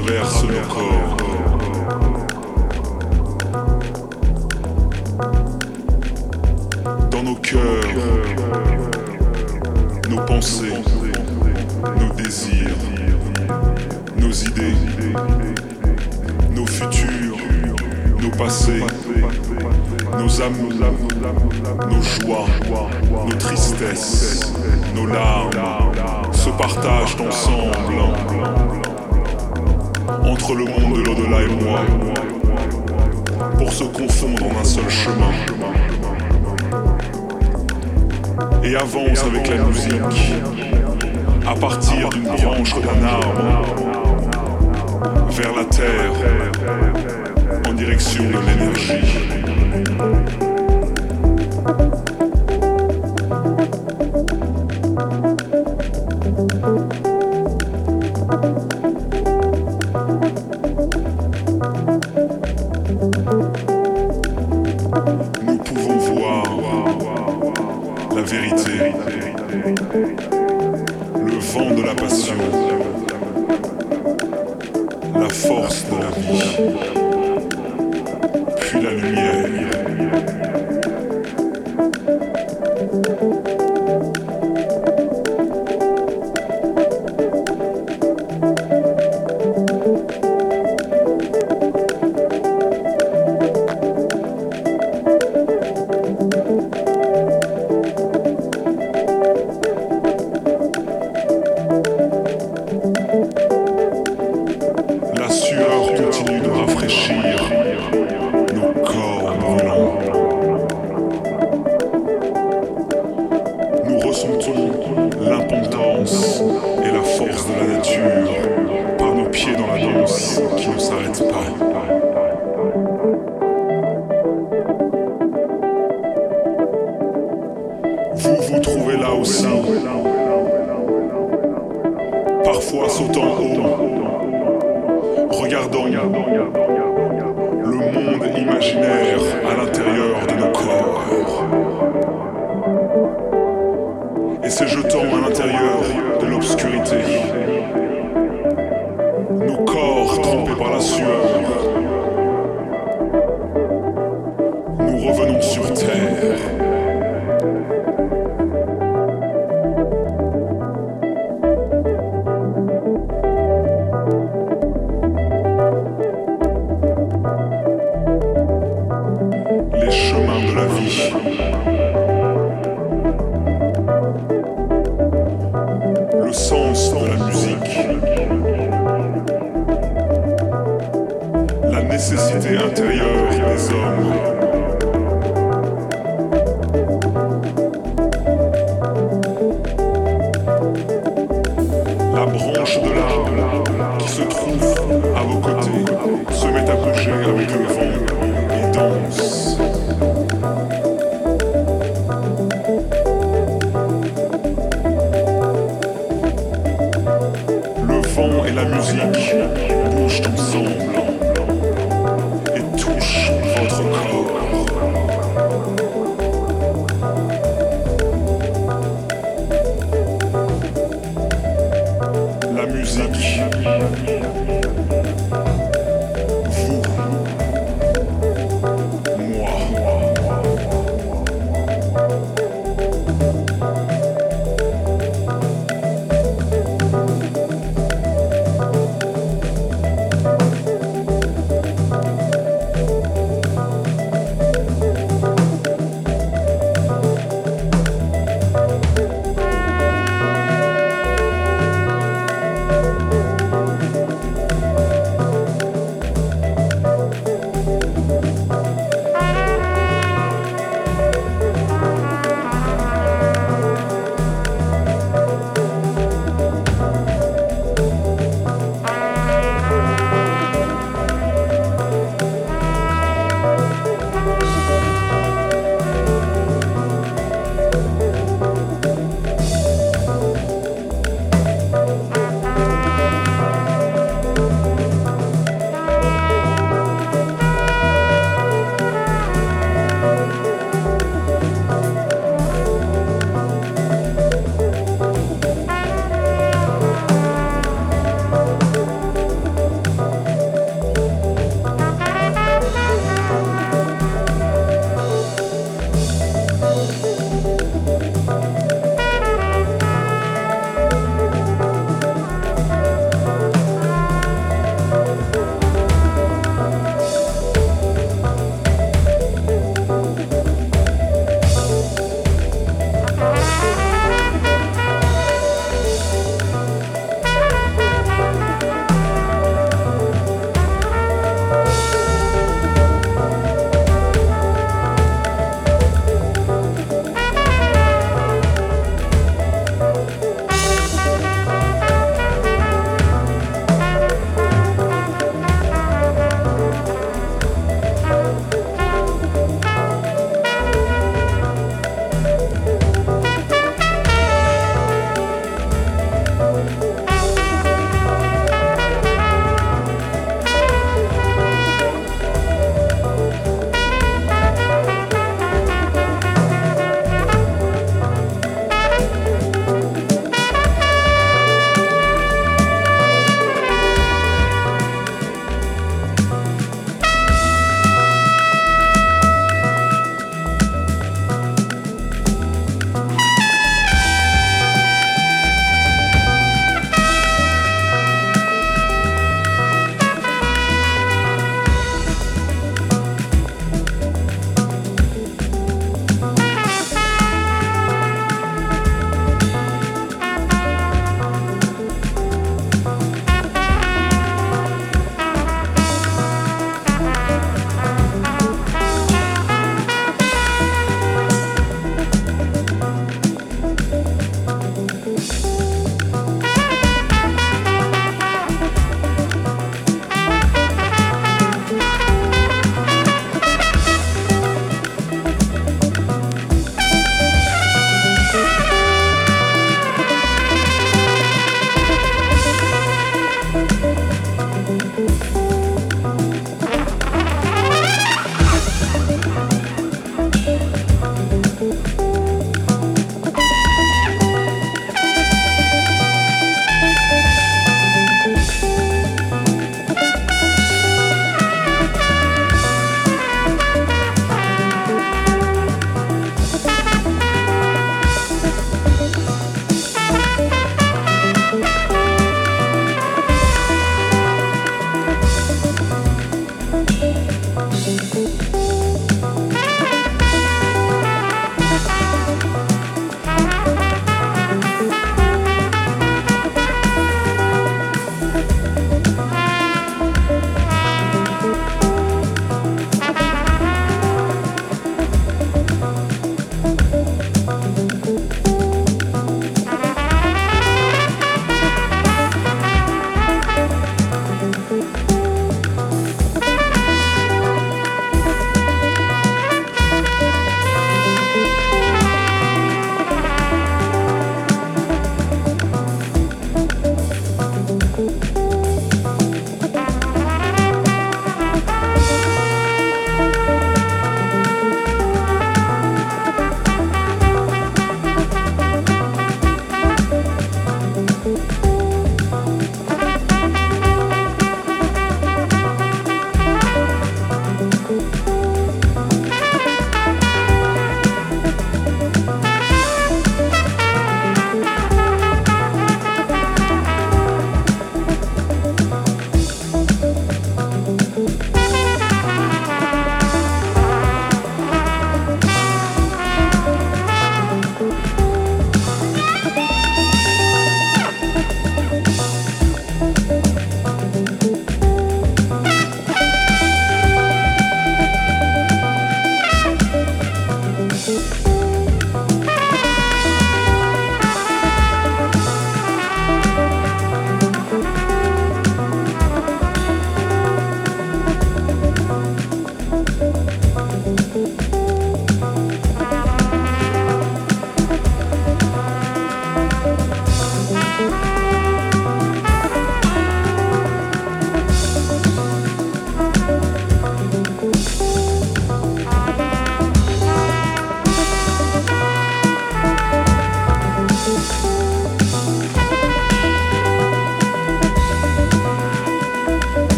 traverse le corps. Dans nos cœurs, nos pensées, nos désirs, nos idées, nos futurs, nos passés, nos amours, nos joies, nos tristesses, nos larmes se partagent ensemble le monde de l'au-delà et moi, pour se confondre en un seul chemin. Et avance avec la musique, à partir d'une branche d'un arbre, vers la terre, en direction de l'énergie. sur Terre. Les chemins de la vie. Le sens de la musique. La nécessité intérieure des hommes. regular weekly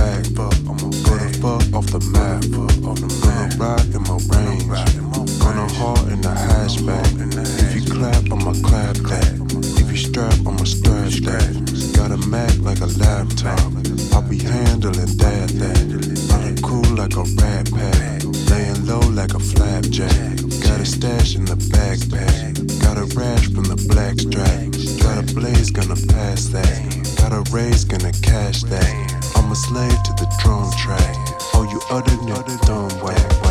On my back. Go the fuck off the map. Gonna ride in my range. Gonna haul in the hatchback. If you clap, I'ma clap that. If you strap, I'ma strap that. Got a Mac like a laptop. I'll be handling that. that. Running cool like a rat pack. Laying low like a flapjack. Got a stash in the backpack. Got a rash from the black strap. Got a blaze, gonna pass that. Got a raise, gonna cash that. I'm a slave to the drum track. Oh, you other dumb whack,